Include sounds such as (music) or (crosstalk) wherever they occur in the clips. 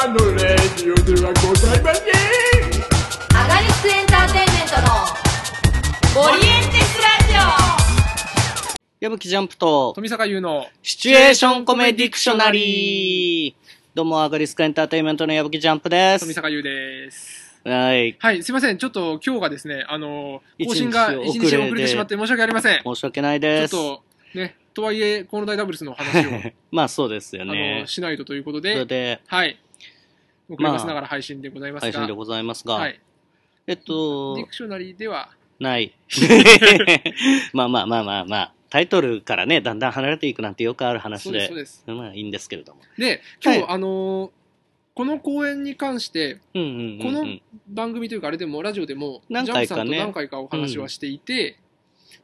たのレディオではございませんアガリスクエンターテインメントのオリエンテスラジ矢吹ジャンプと、富坂優のシチュエーションコメディクショナリー。どうも、アガリスクエンターテインメントの矢吹ジャンプです。富坂優です。はい。はい、すいません。ちょっと今日がですね、あの、更新が一日遅れで遅れてしまって申し訳ありません。申し訳ないちょです。っと、ね、とはいえ、河野大ダブルスの話を、(laughs) まあ、そうですよあねの、。しないとということそれで、で、はい。遅ればせながら配信でございますが、配信でございますが、はい。えっとディ、クショナリーでは、ない。(laughs) まあまあまあまあまあ、タイトルからね、だんだん離れていくなんてよくある話そうでそう、です。まあいいんですけれども。で、今日、はいあの、この公演に関して、うんうんうんうん。この番組というか、あれでも、ラジオでも、何回かねジャンプさんと何回かお話はしていて、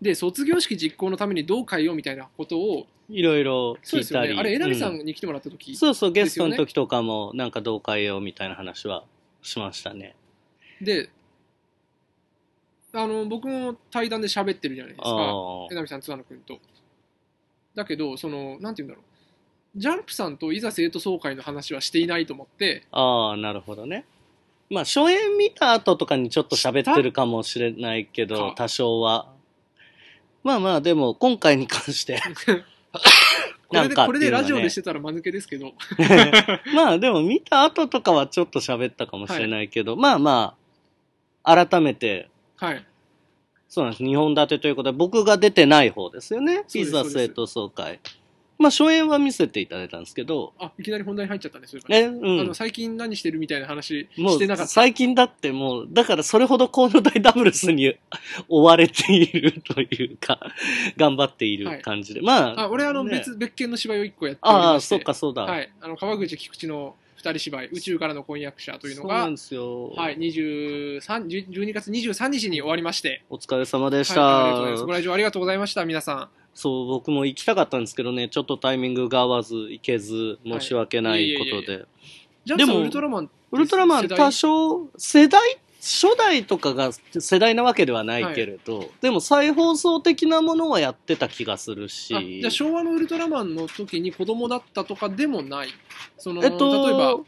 で、卒業式実行のためにどう変えようみたいなことを、いろいろ聞いたり。ね。あれ、えなみさうんに来てもらった時、そうそう、ゲストの時とかも、なんかどう変えようみたいな話はしましたね。で、あの、僕も対談で喋ってるじゃないですか。あえなみさん、津野君と。だけど、その、なんて言うんだろう。ジャンプさんといざ生徒総会の話はしていないと思って、あ、ああ、なるほどね。まあ、初演見た後とかにちょっと喋ってるかもしれないけどか、多少は。まあまあ、でも、今回に関して。(laughs) (laughs) これで、これでラジオでしてたら間抜けですけど、(laughs) まあ、でも見た後とかはちょっと喋ったかもしれないけど、まあまあ、改めて、はい。そうなんです。2本立てということで、僕が出てない方ですよね。そうですそうですいざ生徒総会。まあ、初演は見せていただいたんですけど、あ、いきなり本題に入っちゃったね、それから。ね、うんあの、。最近何してるみたいな話してなかった。最近だってもう、だからそれほど河野大ダブルスに追われているというか、頑張っている感じで。まあ、あ、俺あの、ね別、別件の芝居を一個やってああ、そっか、そうだ。はい。あの、川口菊池の二人芝居、宇宙からの婚約者というのがそうなん、ですよ。はい、23、10 12月23日に終わりまして、お疲れ様でした。はい、ありがとうございます。ご来場ありがとうございました、皆さん。そう、僕も行きたかったんですけどね、ちょっとタイミングが合わず行けず、申し訳ないことで。でもウルトラマン、ウルトラマン多少、世代、初代とかが世代なわけではないけれど、でも再放送的なものはやってた気がするし。あじゃあ昭和のウルトラマンの時に子供だったとかでもない？その、えっと、例えば、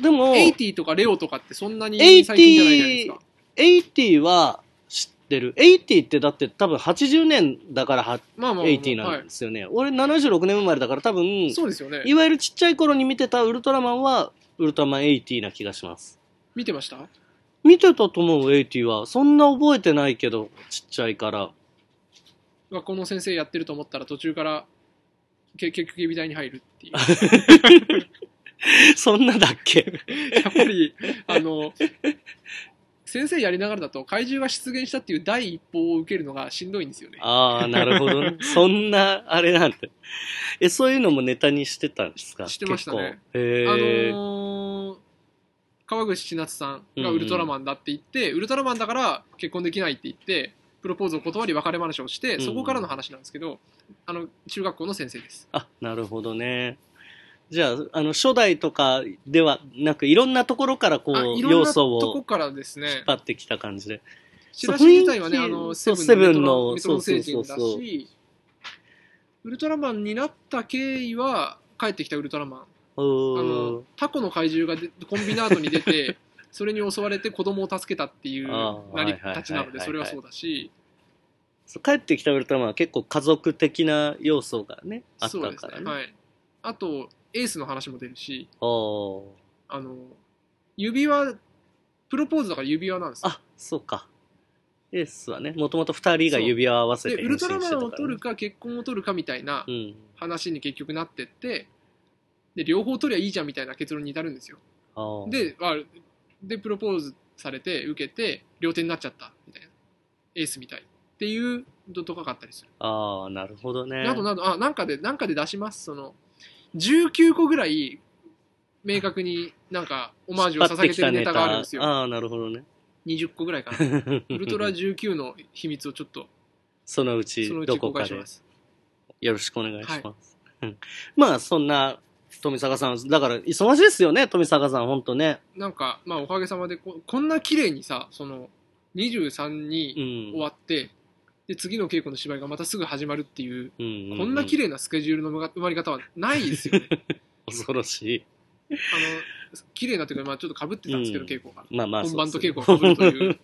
でも、エイティとかレオとかってそんなに最近じゃないじゃないですか。80は知ってる。80ってだって多分80年だからはまあまあまあ、80なんですよね。俺76年生まれだから多分、はい。そうですよね。いわゆるちっちゃい頃に見てたウルトラマンは、ウルトラマン80な気がします。見てました？見てたと思う、80は。そんな覚えてないけど、ちっちゃいから。学校の先生やってると思ったら途中からけ結局警備隊に入るっていう。(laughs) そんなだっけ？(laughs) やっぱり、あの、先生やりながらだと怪獣が出現したっていう第一報を受けるのがしんどいんですよね。ああ、なるほどね。(laughs) そんな、あれなんて。え、そういうのもネタにしてたんですか？してましたね。あえ。のー川口千夏さんがウルトラマンだって言って、ウルトラマンだから結婚できないって言って、プロポーズを断り別れ話をして、うんそこからの話なんですけど、あの、中学校の先生です。あ、なるほどね。じゃあ、あの、初代とかではなく、いろんなところからこう、要なとこ素をからです引っね、張ってきた感じで。チラシ自体はね、そうあの、そうセブンのメトセブンのロメトロン星人だそうそうそうし、ウルトラマンになった経緯は、帰ってきたウルトラマン。うあーのん。タコの怪獣がでコンビナートに出て (laughs) それに襲われて子供を助けたっていうあー成りはいはいはいはい立ちなのでそれはそうだしそう帰ってきたウルトラマンは結構家族的な要素がね、あったからね。ねはいあとエースの話も出るしあの指輪プロポーズだから指輪なんですよあ、そうか。エースはね、もともと二人が指輪を合わせてでウルトラマンを取るか結婚を取るかみたいなうん。話に結局なってってで両方取りゃいいじゃんみたいな結論に至るんですよであでプロポーズされて受けて両手になっちゃったみたいなエースみたいっていうのとかがあったりするあー、なるほどね。あ、なんかで、なんかで出します。その、19個ぐらい、明確になんか、オマージュを捧げてるネタがあるんですよ。ああー、なるほどね。20個ぐらいかな。(laughs) ウルトラ19の秘密をちょっと、そのうちそのうちどこかで公開します。よろしくお願いします。うんまあ、そんな富坂さん、だから忙しいですよね、富坂さん、本当ね。なんか、まあ、おかげさまでこ、こんな綺麗にさ、その、23うにん。終わって、で、次の稽古の芝居がまたすぐ始まるっていう、うんこんな綺麗。麗なスケジュールの埋まり方はないですよね。(laughs) 恐ろしい。あ綺麗なというか、まあ、ちょっとかぶってたんですけど、うん稽古が。まあまあ本番と稽古が被るという。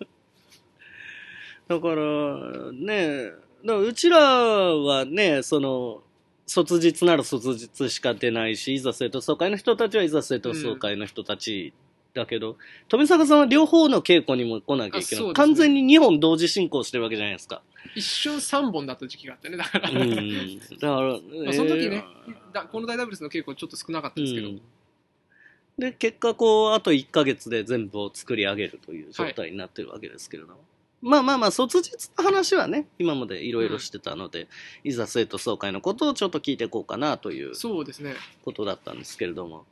だから、ね、だからうちらはね、その、卒日なら卒日しか出ないし、いざ生徒総会の人たちはいざ生徒総会の人たちだけど、富坂さんは両方の稽古にも来なきゃいけない。ね完全に2本同時進行してるわけじゃないですか。一瞬3本だった時期があってね、だから。うん。だから、まあその時ねえー、だこの大ダブルスの稽古ちょっと少なかったですけど、うんで、結果こう、あと1ヶ月で全部を作り上げるという状態になってるわけですけれども。まあまあまあ、卒日の話はね、今までいろいろしてたので、いざ生徒総会のことをちょっと聞いていこうかなというそうですね。ことだったんですけれども。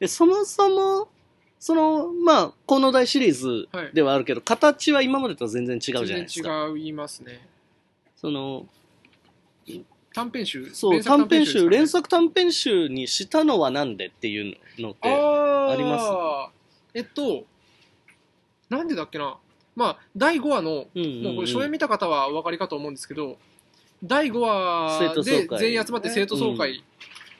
でそもそも、その、まあ、河野大シリーズではあるけど、形は今までと全然違うじゃないですか。全然違いますね。その、短編集？そう、短編集、連作作短編集にしたのはなんでっていうのって、あります？えっと、なんでだっけな？まあ、第5話の、もうこれ初演見た方はお分かりかと思うんですけど、第5生話で全員集まって生徒総会、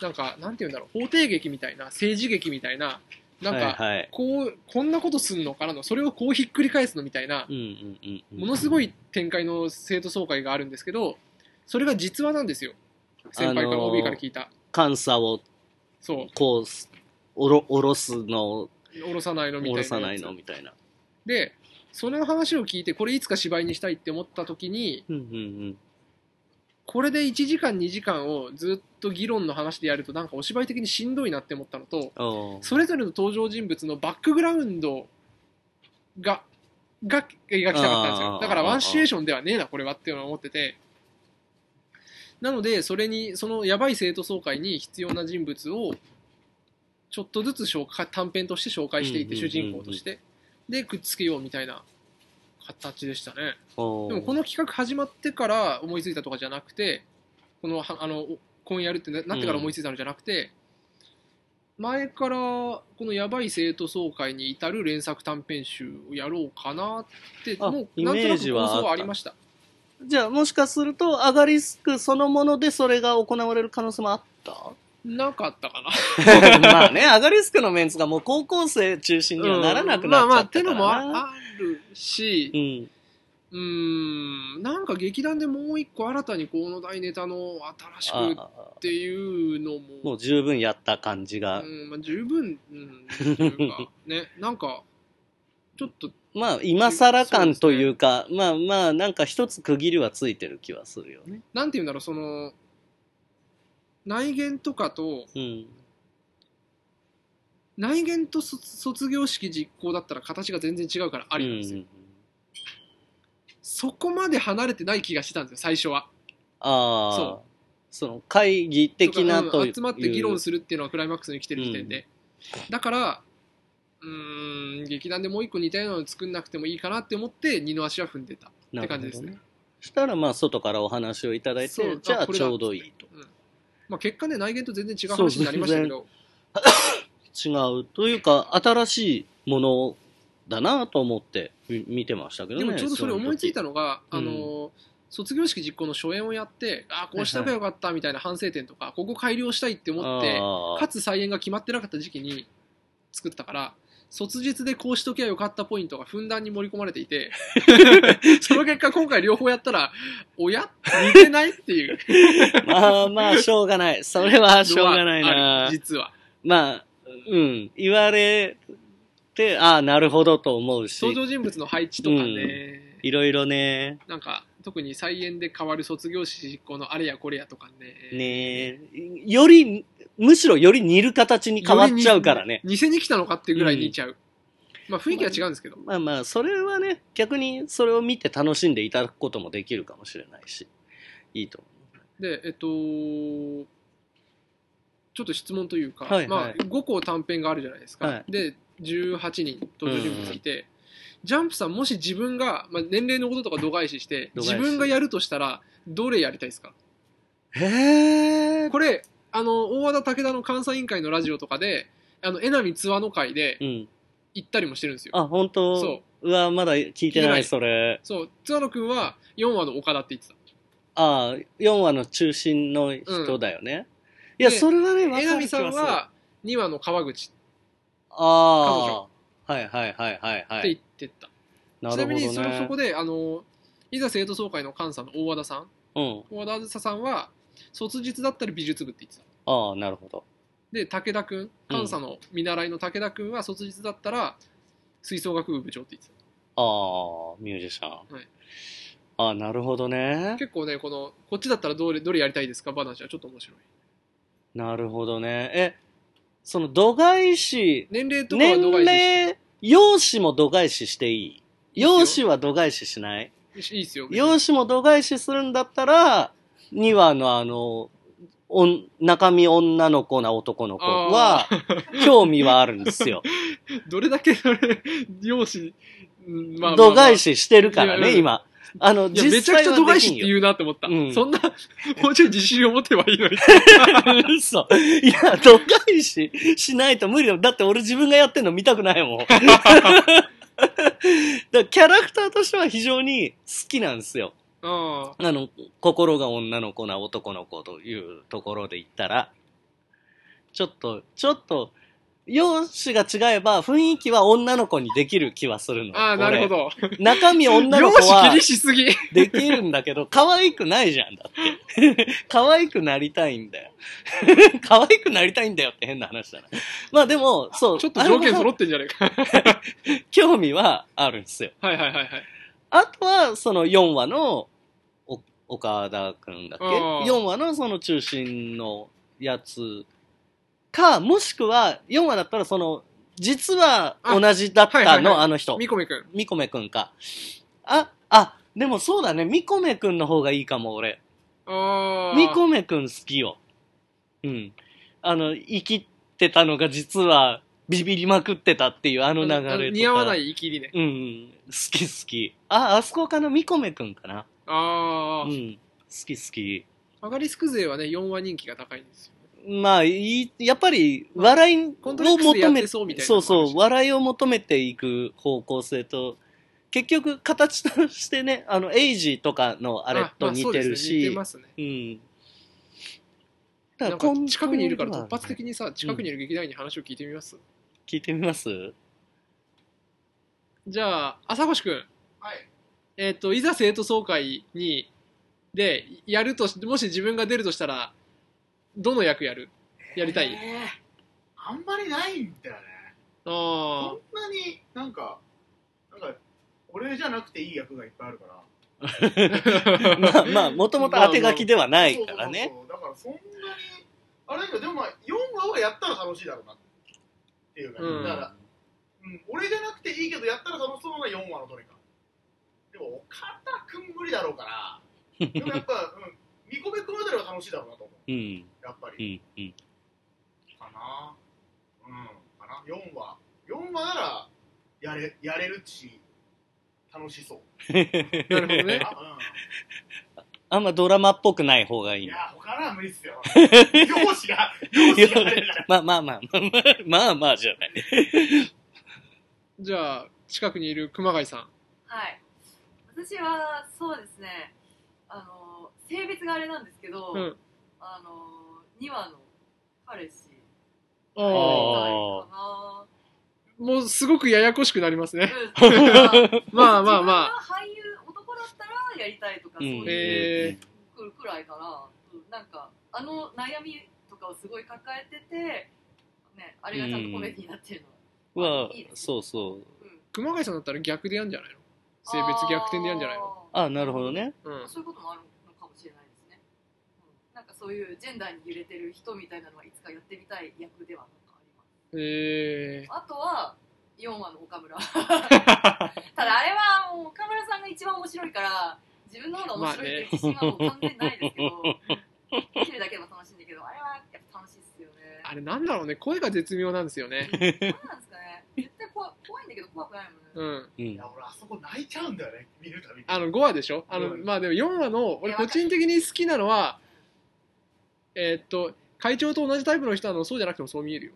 なんか、なんて言うんだろう、法廷劇みたいな、政治劇みたいな、なんか、はいはいこう、こんなことすんのかなの、それをこうひっくり返すのみたいな、うんうんうんうんものすごい展開の生徒総会があるんですけど、それが実話なんですよ。先輩からあのー OB から聞いた。監査をそう。こうおろおろすの下ろさないのみたいな。おろさないのみたいなで、その話を聞いて、これいつか芝居にしたいって思った時に、うんうんこれで1時間2時間をずっと議論の話でやるとなんかお芝居的にしんどいなって思ったのと、それぞれの登場人物のバックグラウンドが、が描きたかったんです。よだからワンシチュエーションではねえな、これはっていうのは思ってて。なので、それに、そのやばい生徒総会に必要な人物を、ちょっとずつ紹介短編として紹介していって、主人公として。で、くっつけようみたいな形でしたね。でもこの企画始まってから思いついたとかじゃなくて、このはあの今やるってななってから思いついたのじゃなくて、前からこのやばい生徒総会に至る連作短編集をやろうかなって、あもうイなんとなく構想はありました。じゃあもしかするとアガリスクそのものでそれが行われる可能性もあった？なかったかな。(laughs) まあね、アガリスクのメンツがもう高校生中心にはならなくなっちゃったからな。うんまあまあ、ってのもああるしう、ん。ん、なんか劇団でもう一個新たにこの大ネタの新しくあっていうのも、もう十分やった感じが。うんまあ、十分、うん、というか、ね、(laughs) なんか、ちょっと、まあ、今更感というか、まあまあ、なんか一つ区切りはついてる気はするよね。なんて言うんだろう、その、内言とかと、うん。内言と卒卒業式実行だったら形が全然違うからありなんですよ。うんそこまで離れてない気がしてたんですよ、最初は。ああ。そその会議的なとう。うん集まって議論するっていうのはクライマックスに来てる時点で。だから、うーん、劇団でもう一個似たようなのを作んなくてもいいかなって思って、二の足は踏んでたって感じですね。なるほどしたらまあ外からお話をいただいてじゃあちょうどいいと。うんまあ、結果ね、内言と全然違う話になりましたけど、違う。というか、新しいものだなと思ってみ見てましたけどね。でもちょうどそれ思いついたののが、うんあの卒業式実行の初演をやって、あこうしたらよかったみたいな反省点とか、ここ改良したいって思って、かつ再演が決まってなかった時期に作ったから、卒日でこうしときゃよかったポイントがふんだんに盛り込まれていて、(laughs) その結果今回両方やったら、おや？似てないっていう (laughs) まあまあ、しょうがない。それはしょうがないなる。実は。まあ、うん。言われて、ああ、なるほどと思うし。登場人物の配置とかね、いろいろね、なんか特に再演で変わる卒業式実行のあれやこれやとかね。ねより、むしろより似る形に変わっちゃうからね。よりに似せに来たのかっていうぐらい似ちゃう。まあ雰囲気は違うんですけど。まあまあ、それはね、逆にそれを見て楽しんでいただくこともできるかもしれないし、いいとで、えっと、ちょっと質問というか、はいはいまあ、5個短編があるじゃないですか。はいで、18人登場人物いて、ジャンプさん、もし自分が、まあ、年齢のこととか度外視して、度外視自分がやるとしたら、どれやりたいですか？へえ。これ、あの、大和田武田の監査委員会のラジオとかで、あの、江波津和の会でうん。行ったりもしてるんですよ。あ、本当？そうわ、まだ聞いて聞いてないない、それ。そう、津和野くんは4話の岡田って言ってた。ああ、4話の中心の人だよね。いや、でそれはね、江波さんは2話の川口。ああ、はいはいはいはいはって言い。ってた、なるほどちなみにそのそこね。であのいざ生徒総会の監査の大和田さんうん。大和田梓さんは卒日だったら美術部って言ってたああ、なるほど。で武田君監査の見習いの武田君は卒日だったら吹奏楽部部長って言ってたああ、ミュージシャン。はいああ、なるほどね。結構ねこのこっちだったらどれどれやりたいですか？話はちょっと面白いなるほどね。え、その度外視、年齢とかは年度外視齢、容姿も度外視していい？容姿は度外視しない？いいっすよ。別に容姿も度外視するんだったら、2話のあの、おん中身女の子な男の子は、興味はあるんですよ。(laughs) どれだけそれ容姿うんまあまあまあ。度外視してるからね、いやうん。今。あの、いやめちゃくちゃ度外視ってう。言うなって思った、うんそんな (laughs) もうちょい自信を持てばいいのに (laughs) 嘘。いや、度外視しないと無理だよ。だって俺自分がやってんの見たくないもん。(laughs) だからキャラクターとしては非常に好きなんですよ。ああの、心が女の子な男の子というところで言ったら、ちょっと、ちょっと、容姿が違えば雰囲気は女の子にできる気はするの。あああなるほど俺。中身女の容子は姿気にしすぎできるんだけど、可愛くないじゃん、だって。可愛くなりたいんだよ。(laughs) 可愛くなりたいんだよって変な話だな。まあでも、そう。ちょっと条件揃ってんじゃねえか (laughs) 興味はあるんですよ。はいはいはいはいあとは、その4話の、お岡田くんだっけ？あー ?4 話のその中心のやつか、もしくは、4話だったらその、実は同じだったの、あはいはいはいあの人。みこめくんみこめくんか。あ、あ、でもそうだね。みこめくんの方がいいかも、俺。みこめくん好きよ。うん。あの、生きてたのが実はビビりまくってたっていうあの流れとか。似合わないいきりねうんうん。好き好き。あ、あそこかなみこめくんかな。ああ、うん。好き好き。アガリスク勢はね4話人気が高いんですよまあ、いいやっぱり、笑いを求めそうそうそう、笑いを求めていく方向性と、結局、形としてね、あの、エイジとかのあれと似てるまあそうね。似し、てますね。うん。なんかコン近くにいるから突発的にさ近くにいる劇団員に話を聞いてみます、聞いてみます？じゃあ朝越くん。はい。えっ、といざ生徒総会にでやるとしもし自分が出るとしたらどの役やる？やりたい、えーあんまりないんだよね。あそんなになんか、なんか、俺じゃなくていい役がいっぱいあるから。ま (laughs) あまあ、もともと当て書きではないからね。だからそんなに、あれだけど、でもまあ、4話はやったら楽しいだろうなっていう感じ。うんだから、うん、俺じゃなくていいけど、やったら楽しそうな4話のどれか。でも、岡田くん無理だろうから、でもやっぱ、うん、見込めくんあたりは楽しいだろうなと思う。うん、やっぱうり。ん、うん。かな。うん、かな。4話。4話なら、やれ、やれるし、楽しそう。(laughs) なるほどねああんまドラマっぽくない方がうん、いいい。や、他のは無理っすよ。(laughs) 容姿が、容姿があれだから。(laughs) まあまあまあ、まあまあ、まあまあじゃない。じゃあ近くにいる熊谷さんはい私はそうですねあの性別があれなんですけど、うん。あの2話の彼氏あやりあたいかもうすごくややこしくなりますね。まあまあまあ。自分が俳優男だったらやりたいとかそういう、えくるくらいかな、うんなんかあの悩みとかをすごい抱えてて、ね、あれがちゃんとコメディになってるのは、はいいですそうそう。うん。熊谷さんだったら逆でやんじゃないの？性別逆転でやんじゃないの？ああ、なるほどね。うん。ーそういうこともあるのかもしれないですね、うん、なんかそういうジェンダーに揺れてる人みたいなのはいつかやってみたい役ではなんかあります。えあとは4話の岡村。(laughs) ただあれはもう岡村さんが一番面白いから自分の方が面白いっていう自信はもう完全にないですけど、見てるだけでも楽しいんだけどあれはやっぱ楽しいっすよね。ー、あれなんだろうね。声が絶妙なんですよね。何なんですかね。絶対怖怖いんだけど怖くないもんね、うん。うんいや、。俺、あそこ泣いちゃうんだよね、見るたびに。あの5話でしょ？あの、うん。まあでも4話の俺個人的に好きなのはえーっと会長と同じタイプの人はあのそうじゃなくてもそう見えるよ。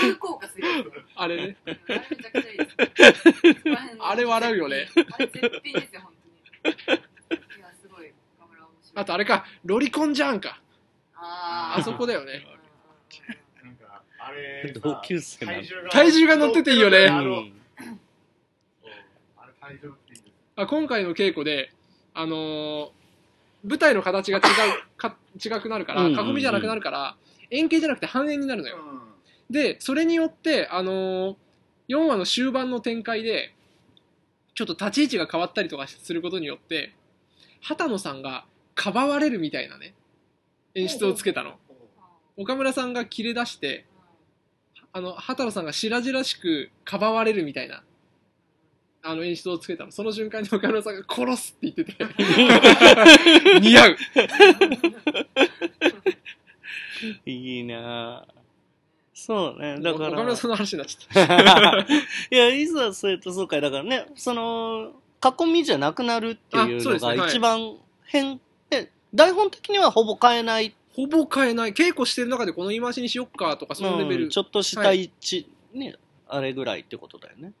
急降下する。やつあれね。うんあれめちゃくちゃいいです。そこら辺のあれ笑うよね。あれ絶品ですよ本当に。いやすごい。岡村面白い。あとあれかロリコンじゃんか。あー。あそこだよね。同級生体重が体重が乗ってていいよね。あのうんあれ体重っていいですあ今回の稽古で、あのー舞台の形が違う (laughs) か違くなるから囲みじゃなくなるから円形じゃなくて半円になるのよ。でそれによって、あのー4話の終盤の展開でちょっと立ち位置が変わったりとかすることによって畑野さんがかばわれるみたいなね演出をつけたの。岡村さんが切れ出してあの畑野さんが白々しくかばわれるみたいなあの演出をつけたの。その瞬間に岡村さんが殺すって言ってて。(laughs) 似合う。いいなぁ。そうね、だから。岡村さんの話になっちゃった。(laughs) いや、いざ生徒総会だからね、その、囲みじゃなくなるっていうのがあそうですね。はい。一番変、で台本的にはほぼ変えない、ほぼ変えない。稽古してる中でこの言い回しにしよっかとかそのレベル、うんちょっとした位置、ね、あれぐらいってことだよね。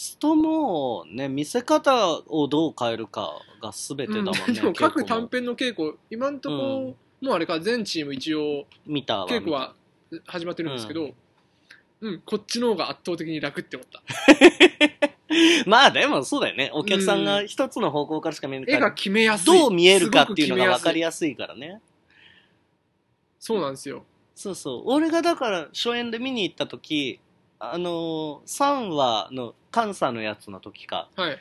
人のね、見せ方をどう変えるかが全てだもんね。うんでも各短編の稽古今んとこ、もうあれか全チーム一応見たわ。稽古は始まってるんですけど、うん、こっちの方が圧倒的に楽って思った。(laughs) まあでもそうだよね。お客さんが一つの方向からしか見えない絵がから、決めやすい。どう見えるかっていうのが分かりややすいからね。そうなんですよ。そうそう。俺がだから初演で見に行った時、あのー、3話の監査のやつの時か、はい。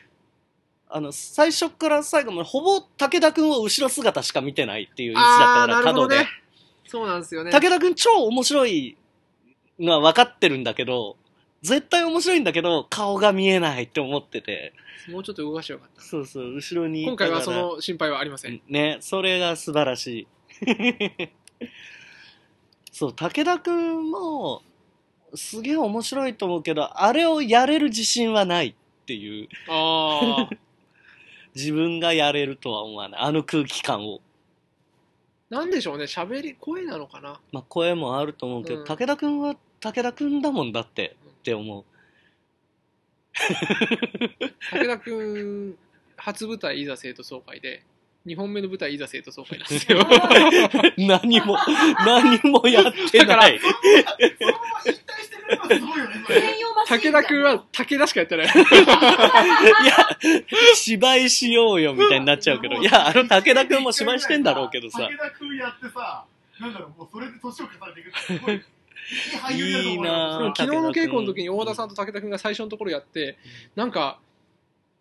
あの、最初から最後までほぼ武田くんを後ろ姿しか見てないっていう位置だったから、角で。ね。そうなんですよね。武田くん超面白いのは分かってるんだけど、絶対面白いんだけど、顔が見えないって思ってて。もうちょっと動かしてよかった。そうそう、後ろに。今回はそ、の心配はありません。ね、それが素晴らしい。(laughs) そう、武田くんも、すげえ面白いと思うけど、あれをやれる自信はないっていう、ああ。(laughs) 自分がやれるとは思わない。あの空気感を。なんでしょうね。喋り、声なのかな。まあ、声もあると思うけど、うん武田くんは武田くんだもんだって、って思う。武田くん、初舞台いざ生徒総会で、2本目の舞台いざ生徒総会なんですよ。(laughs) 何も、何もやってだからない。そのまま引退してくればすごいよねそれ専用マシン武田くんは武田しかやってない。(laughs) いや、芝居しようよみたいになっちゃうけど、いや、あの武田くんも芝居してんだろうけどさ武。田君やってさなんだろうもうそれで年を重ねていくってすごい (laughs) いい俳優だと思いいいまなぁでも昨日の稽古の時に大田さんと武田君が最初のところやって、なんか、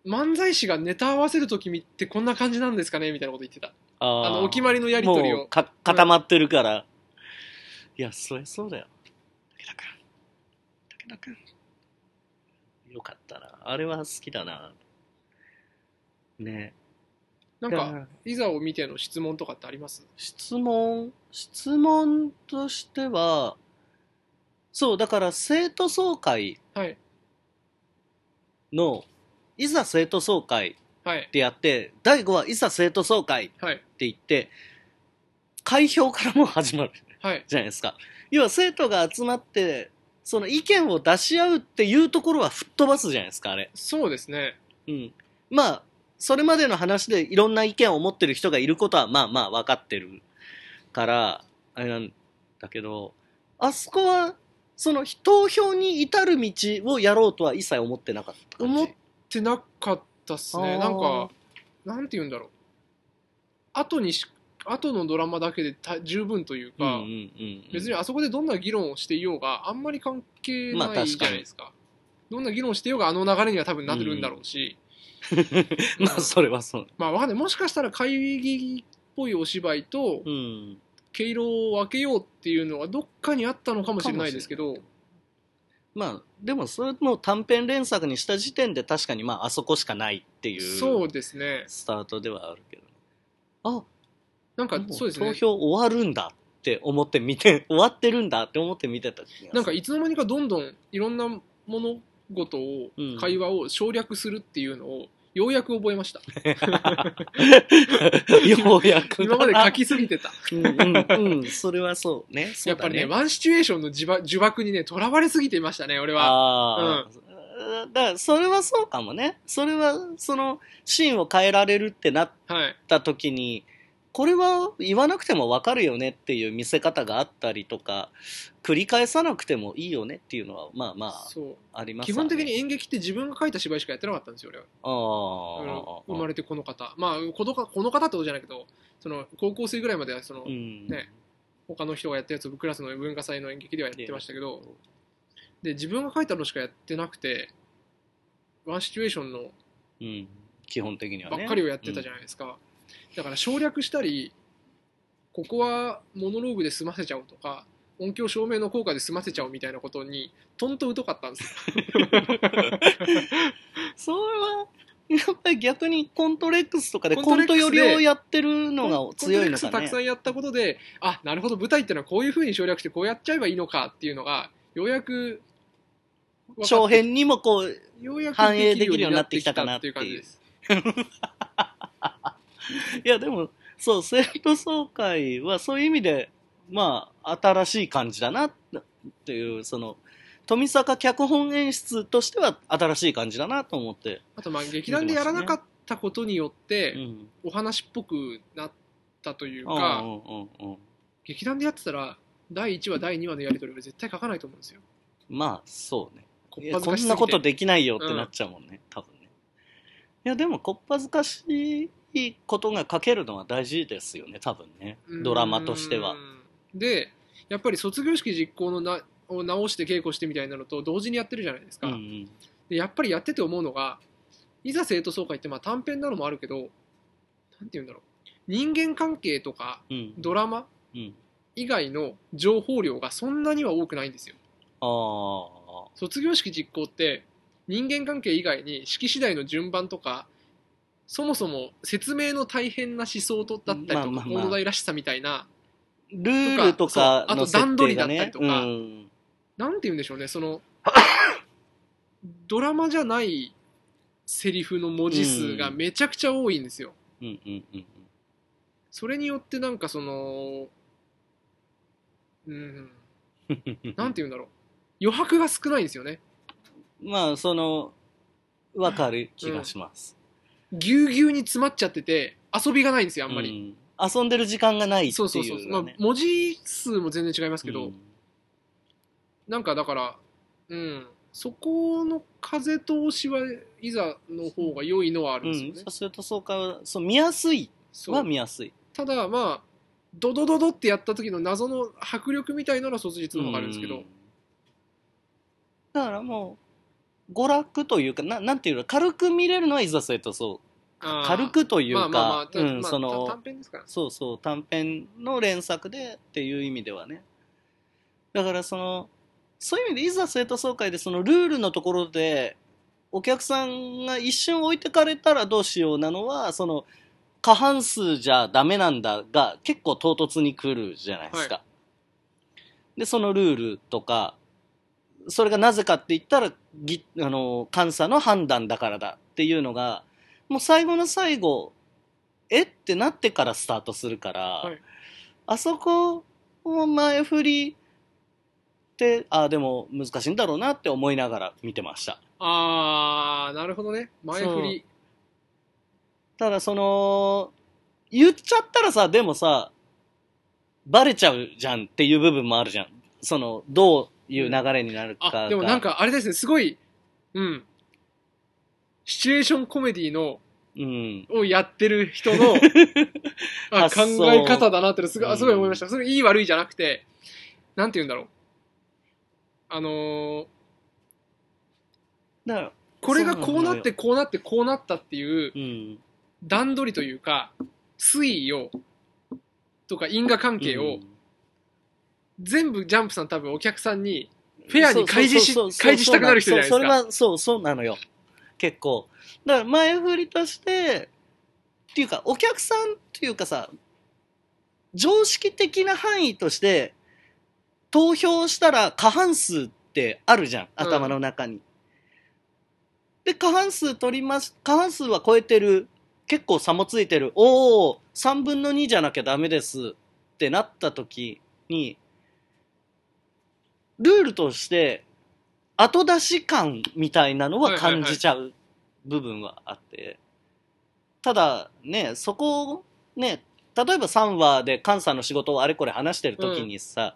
漫才師がネタ合わせる時ってこんな感じなんですかねみたいなこと言ってた。ああの、お決まりのやりとりを。もうか固まってるから。いや、そりゃそうだよ。武田くん。武田くん。よかったな。あれは好きだな。ねなんか、いざを見ての質問とかってあります質問、質問としては、そう、だから生徒総会はい。の、いざ生徒総会はいっ。てやって、第5話いざ生徒総会ってはい。言って、開票からもう始まる。はい。じゃないですか。要は生徒が集まって、その意見を出し合うっていうところは吹っ飛ばすじゃないですか、あれ。そうですね。うん。まあ、それまでの話でいろんな意見を持ってる人がいることはまあまあ分かってるから、あれなんだけど、あそこは、その投票に至る道をやろうとは一切思ってなかった感じ。思ってなかったっすね。なんか、なんて言うんだろう。後にし、後のドラマだけでた十分というか、うんうんうんうん、別にあそこでどんな議論をしていようがあんまり関係まあないじゃないですか。どんな議論をしていようがあの流れには多分なってるんだろうし、(laughs) まあそれはそう。まあわかんない。もしかしたら会議っぽいお芝居とうん。毛色を分けようっていうのはどっかにあったのかもしれないですけど、まあ、でもそれも短編連作にした時点で確かにまああそこしかないっていうそうですね。スタートではあるけど。あ、なんかもそうですね。投票終わるんだって思って見て、(laughs) 終わってるんだって思って見てたなんかいつの間にかどんどんいろんな物事を、うん会話を省略するっていうのをようやく覚えました。(laughs) ようやく。今まで書きすぎてた。うんうんうん、それはそうね。やっぱりね、ワンシチュエーションの呪縛にね、とらわれすぎていましたね、俺は。ああ、だからそれはそうかもね。それは、その、シーンを変えられるってなっはい。た時に、これは言わなくてもわかるよねっていう見せ方があったりとか、繰り返さなくてもいいよねっていうのは、まあまあ、そうあります基本的に演劇って自分が書いた芝居しかやってなかったんですよ俺はああ。生まれてこの方まあこのかこの方ってことじゃないけどその高校生ぐらいまではその、うん。ね他の人がやったやつをクラスの文化祭の演劇ではやってましたけどで自分が書いたのしかやってなくてワンシチュエーションのうん。基本的にはね。ばっかりをやってたじゃないですか、だから省略したりここはモノローグで済ませちゃおうとか音響照明の効果で済ませちゃおうみたいなことにとんと疎かったんですよ (laughs) それは、やっぱり逆にコントレックスとかでココントントレックスで寄りをやってるのが強いのかコントレックスたくねさ。んやったことであなるほど舞台ってのはこういうふうに省略してこうやっちゃえばいいのかっていうのがようやく長編にもこう、ようやく反映できるようになってきたかなっていう感じです (laughs) (laughs) いやでも、そう、生徒総会はそういう意味で、まあ、新しい感じだなっていう、その、富坂脚本演出としては新しい感じだなと思って。あとまあ劇団でやらなかったことによってうん。お話っぽくなったといううんか、うんうんうん。劇団でやってたら第1話第2話のやり取りは絶対書かないと思うんですよまあ、そうね。こんなことできないよってなっちゃうもんね、多分ね。いや、でも、こっぱずかしいことが書けるのは大事ですよね、多分ね。ドラマとしては。でやっぱり卒業式実行のなを直して稽古してみたいなのと同時にやってるじゃないですか、うんうん。でやっぱりやってて思うのがいざ生徒総会ってまあ短編なのもあるけどなんて言うんだろう人間関係とかうん。ドラマうん。以外の情報量がそんなには多くないんですよああ。卒業式実行って人間関係以外に式次第の順番とかそもそも説明の大変な思想とだったりとか、まあまあまあ大野台らしさみたいなルールとかあと段取りだったりと。か。うん。なんて言うんでしょうねそのドラマじゃないセリフの文字数がめちゃくちゃ多いんですよ、うんうんうんそれによってなんかそのうんうん。(laughs) なんて言うんだろう。余白が少ないんですよね。まあ、その、わかる気がします。ぎゅうぎゅうに詰まっちゃってて遊びがないんですよあんまり、うん。遊んでる時間がないっていうそうそうそう、まあ文字数も全然違いますけど、うん。なんかだからうん。そこの風通しはいざの方が良いのはあるんですよね、うん、そうするとそうかそう見やすい。そう。は見やすい。ただまあドドドドってやった時の謎の迫力みたいなのは卒日の方があるんですけど、うん。だからもう娯楽というかななんていうの軽く見れるのはいざ生徒そう。軽くというか、まあまあまあたうんまあその短編ですから。そうそう短編の連作でっていう意味ではね。だからそのそういう意味でいざ生徒総会でそのルールのところでお客さんが一瞬置いてかれたらどうしようなのはその過半数じゃダメなんだが結構唐突に来るじゃないですか、でそのルールとかそれがなぜかって言ったらぎあの監査の判断だからだっていうのがもう最後の最後えってなってからスタートするから、はい。あそこを前振りってあでも難しいんだろうなって思いながら見てました。あーなるほどね。前振り。ただその言っちゃったらさでもさバレちゃうじゃんっていう部分もあるじゃん。そのどういう流れになるかが、あでもなんかあれですねすごいうん。シチュエーションコメディのうん。をやってる人の (laughs) あ考え方だなってのすごいうん。すごい思いました。それいい悪いじゃなくて、なんて言うんだろう。あのーだからこれがこうなってこうなってこうなったっていううん。段取りというか、推移を、とか因果関係を、全部ジャンプさん多分お客さんにフェアに開示し開示したくなる人じゃないですか。それはそうそうなのよ。結構。だから前振りとしてっていうかお客さんっていうかさ常識的な範囲として投票したら過半数ってあるじゃん頭の中に、で過半数取ります過半数は超えてる結構差もついてるおお3分の2じゃなきゃダメですってなった時にルールとして後出し感みたいなのは感じちゃう部分はあって、ただねそこをね例えば3話で監査の仕事をあれこれ話してる時にさ、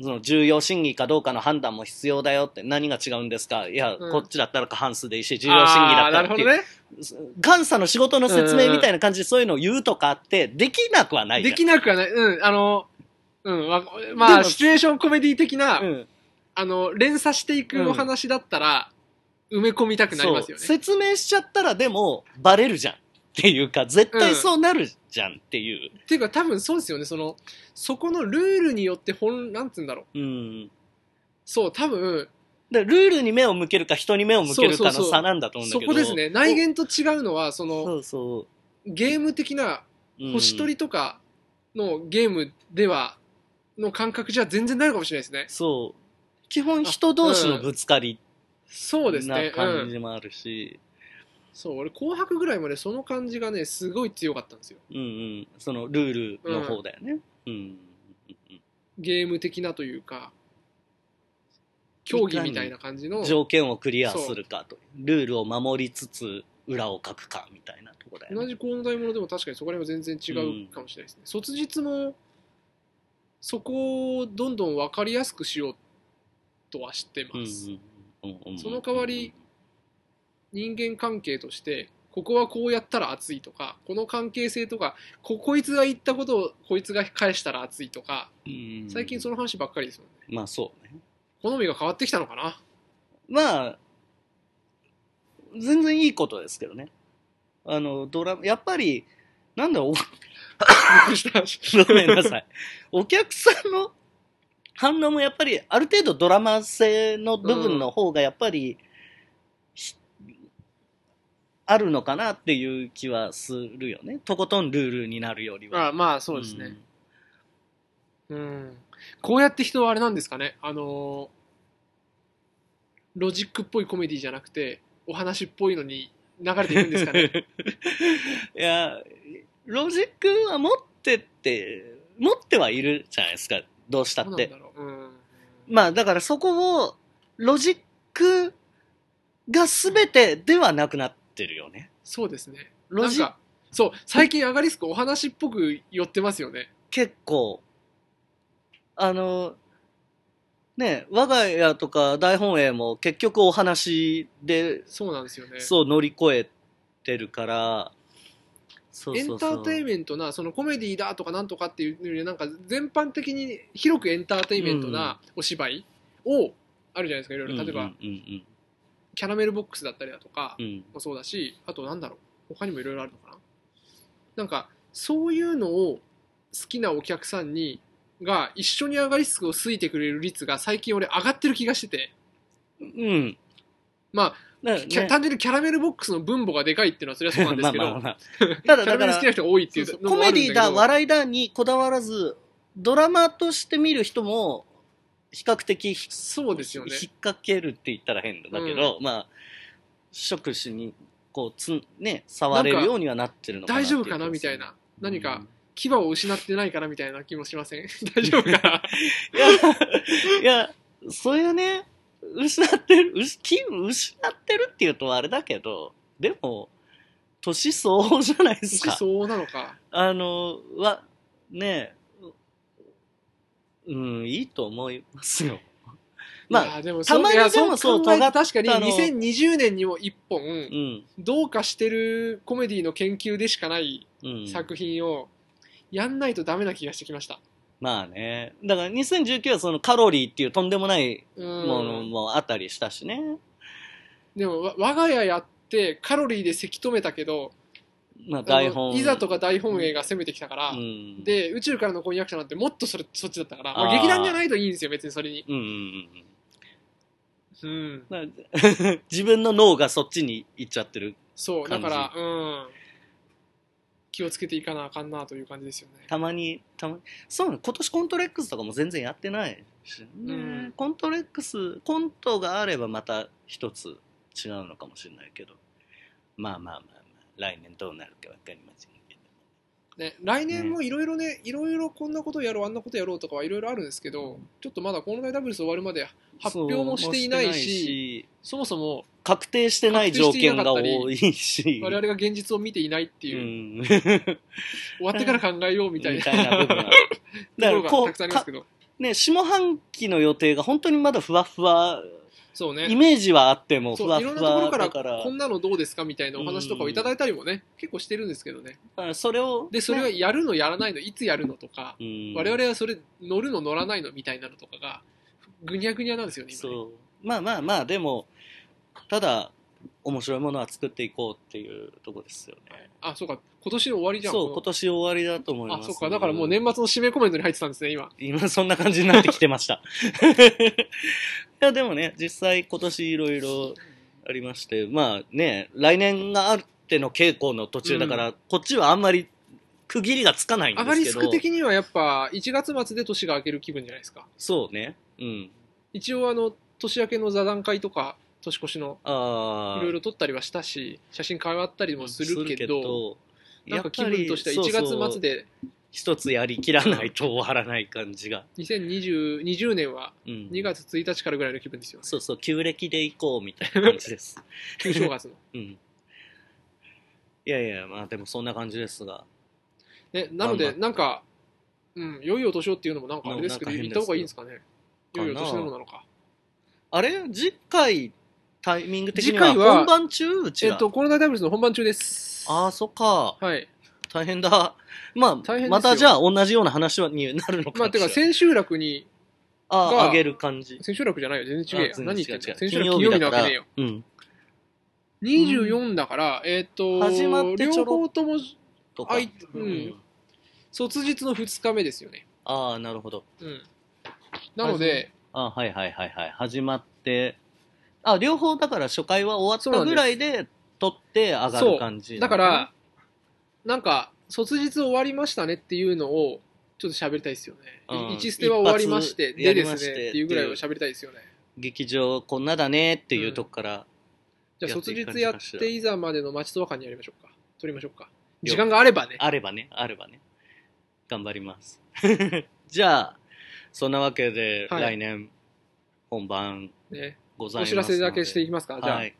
その重要審議かどうかの判断も必要だよって何が違うんですか？いや、うん。こっちだったら過半数でいいし重要審議だったらっていう。ね。監査の仕事の説明みたいな感じでそういうのを言うとかってできなくはないできなくはない。うん、あの、うん、わまでもあ、シチュエーションコメディ的な、うん。あの、連鎖していくお話だったら、埋め込みたくなりますよね。そう。説明しちゃったらでもバレるじゃん。っていうか絶対そうなるじゃんっていう、っていうか、多分そうですよね。その、そこのルールによって本、なんつうんだろう。うん、そう、多分、でルールに目を向けるか人に目を向けるかそうそうそう。の差なんだと思うんだそけど。こですね。内言と違うのは、その、そうそゲーム的な、う、うん。星取りとかのゲームでは、の感覚じゃ全然ないのかもしれないですね。そう基本人同士のぶつかりそうですね。なうん。感じもあるし、そう、俺、紅白ぐらいまでその感じがね、すごい強かったんですよ。うんうん、そのルールの方だよね。うん。ゲーム的なというか、競技みたいな感じの。条件をクリアするかと。ルールを守りつつ、裏を書くかみたいなとこだよね。同じ高の大物でも確かにそこら辺は全然違うかもしれないですね。卒日も、そこをどんどん分かりやすくしようとはしてうんます。その代わり、人間関係として、ここはこうやったら熱いとか、この関係性とか、ここいつが言ったことをこいつが返したら熱いとか、うん最近その話ばっかりですもんね。まあそうね。好みが変わってきたのかな？まあ、全然いいことですけどね。あの、ドラマ、やっぱり、なんだろう。(laughs) ごめんなさい。お客さんの反応もやっぱり、ある程度ドラマ性の部分の方がやっぱり、ひあるのかなっていう気はするよね。とことんルールになるよりは。あまあそうですね。うん。こうやって人はあれなんですかね。あのーロジックっぽいコメディじゃなくて、お話っぽいのに流れていくんですかね。(laughs) いや、ロジックは持ってって、持ってはいるじゃないですか。どうしたって。まあだからそこを、ロジックが全てではなくなってるよね。そうですね。ロジなんか、そう、最近アガリスクお話っぽく寄ってますよね。結構、あの、ね、我が家とか大本営も結局お話で、そうなんですよね。そう乗り越えてるから、エンターテインメントな、そのコメディだとかなんとかっていうより、なんか全般的に広くエンターテインメントなお芝居を、あるじゃないですか、いろいろ。例えば、キャラメルボックスだったりだとかもそうだし、あとなんだろう、他にもいろいろあるのかな。なんか、そういうのを好きなお客さんに、が一緒にアガリスクを好いてくれる率が最近俺上がってる気がしてて、うん。まだあ、キャ単純にキャラメルボックスの分母がでかいっていうのはそれはそうなんですけど、(laughs) まあまあまあ。(laughs) ただキャラだからメル好きな、人が多いっていうコメディだ、笑いだにこだわらず、ドラマとして見る人も、比較的ひそうですよね。引っ掛けるって言ったら変だけど、まあ、触手に、こう、つん、ね、触れるようにはなってるのかな大丈夫かなみたいな。何かうん。牙を失ってないかなみたいな気もしません？(laughs) 大丈夫かな？いや、いや、それはね、失ってる、うし気失ってるっていうとあれだけど、でも、年相応じゃないですか。そうなのか。あの、は、ねうん、いいと思いますよ。まあ、でもたまにでもそう確かにの2020年にも一本うん、どうかしてるコメディの研究でしかないうん。作品をやんないとダメな気がしてきました。まあね。だから2019はそのカロリーっていうとんでもないうんものもあったりしたしね。でもわ我が家やってカロリーでせき止めたけどまああの台本。いざとか大本営が攻めてきたから、うん、で宇宙からの婚約者なんてもっとそれそっちだったから、まあ、あー劇団じゃないといいんですよ別にそれに。うんうんうんうん、うん。だから自分の脳がそっちに行っちゃってる。そうだ感じからうん気をつけていかなあかんなという感じですよね。たまに、たまに。そうね、今年コントレックスとかも全然やってないしね。うんコントレックス、コントがあればまた一つ違うのかもしれないけど。まあまあまあまあ、来年どうなるかわかりませんけど。ね、来年もいろいろね、いろいろこんなことやろう、あんなことやろうとかはいろいろあるんですけど、ちょっとまだこの大ダブルス終わるまで発表もしていないし、そもそも確定してない条件が多いし。我々が現実を見ていないっていう、うん。終わってから考えようみたいな部分は。だからこうところがたくさんありますけど。ね、下半期の予定が本当にまだふわふわ、そうね。イメージはあってもふそういろんわふわなところからだから、こんなのどうですかみたいなお話とかをいただいたりもね、結構してるんですけどね。だからそれを、で、それはねやるのやらないの、いつやるのとか、うん我々はそれ乗るの乗らないのみたいなのとかが、ぐにゃぐにゃなんですよね、今ね。そう。まあまあまあ、でも、ただ、面白いものは作っていこうっていうとこですよね。あ、そうか、今年の終わりじゃん。そう、今年終わりだと思いまあ、す。そうか、だからもう年末の締めコメントに入ってたんですね、今。今そんな感じになってきてました。(laughs) いや、でもね、実際今年いろいろありまして、まあね、来年があっての稽古の途中だから、こっちはあんまり区切りがつかないんですけど。スク的にはやっぱ、1月末で年が明ける気分じゃないですか。そうね。うん。一応あの、年明けの座談会とか、年越しのああ。いろいろ撮ったりはしたし、写真変わったりもするけど、なんか気分としては1やっぱりそうそう月末で、一つやりきらないと終わらない感じが。2020 20年はうん。2月1日からぐらいの気分ですよね。そうそう、旧暦で行こうみたいな感じです。(laughs) 旧正月の。(laughs) うん。いやいや、まあでもそんな感じですが。ね、なので、なんか、うん、良いお年をっていうのもなんかあれですけど、なんか変言った方がいいんですかね？良いお年なのなのか。あれ？次回、タイミング的には本番中？うちら。えっと、コロナダイブルスの本番中です。ああ、そっか。はい。大変だ。まあ、またじゃあ同じような話になるのかまあ、てか、千秋楽に、ああ、げる感じ。千秋楽じゃないよ、全然違えよ。何言ってんの？千秋楽金曜日なわけねえよ。。うん。24だから、えっと、始まって両方ともとか。あいうん卒日の2日目ですよね。ああ、なるほど。うん。なので、あはいはいはいはい。始まって、あ、両方だから初回は終わったぐらいで撮って上がる感じ。だから、なんか、卒日終わりましたねっていうのを、ちょっと喋りたいですよね。うん1ステは終わりまして、でですね、っていうぐらいは喋りたいですよね。劇場こんなだねっていうとこから、じゃあ、卒日やって、いざまでの待ちとわかにやりましょうか。撮りましょうか。了時間があればね。あればね、あればね。頑張ります。(laughs) じゃあ、そんなわけで、はい来年、本番ねございますお知らせだけしていききますか。じゃあ、はい。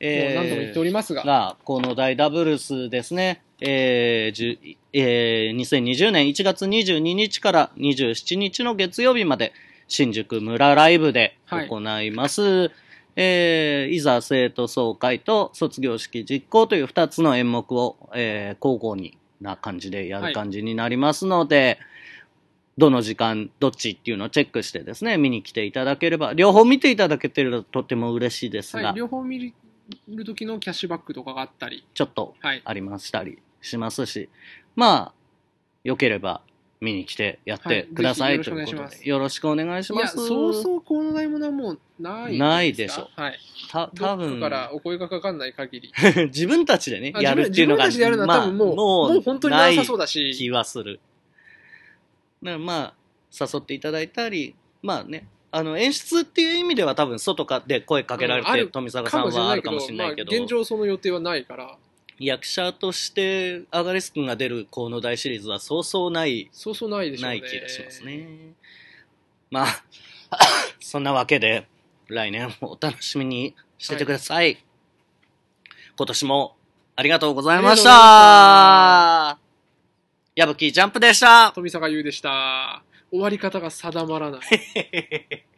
もう何度も言っておりますが。が、この大ダブルスですね、えーえー2020年1月22日から27日の月曜日まで、新宿村ライブで行います。えーいざ生徒総会と卒業式実行という2つの演目を、えー交互にな感じでやる感じになりますので、どの時間、どっちっていうのをチェックしてですね、見に来ていただければ、両方見ていただけてるととても嬉しいですが、はい、両方見るる時のキャッシュバックとかがあったり、ちょっとはい。ありましたりしますし、まあ、良ければ見に来てやってください、はいということぜひよろしくお願いしますで、よろしくお願いしいや、ます。そうそうこのないものはもうないないでしょう。はい。た多分からお声がかかんない限り。(laughs) 自分たちでね、あやるっていうのが、自分自分たちでやるのは多分もう、もう本当になさそうだないし、気はする。だからまあ、誘っていただいたり、まあね、あの演出っていう意味では多分外かで声かけられて、富坂さんはあるかもないけど、まあ、しれないけど、現状その予定はないから、役者としてアガレス君が出る河野大シリーズはそうそうないそうそうないでしょうね。ない気がしますね。まあ、(coughs) そんなわけで、来年もお楽しみにしててください。今年もありがとうございましあた。矢吹ジャンプでした。富坂優でした。終わり方が定まらない。(laughs)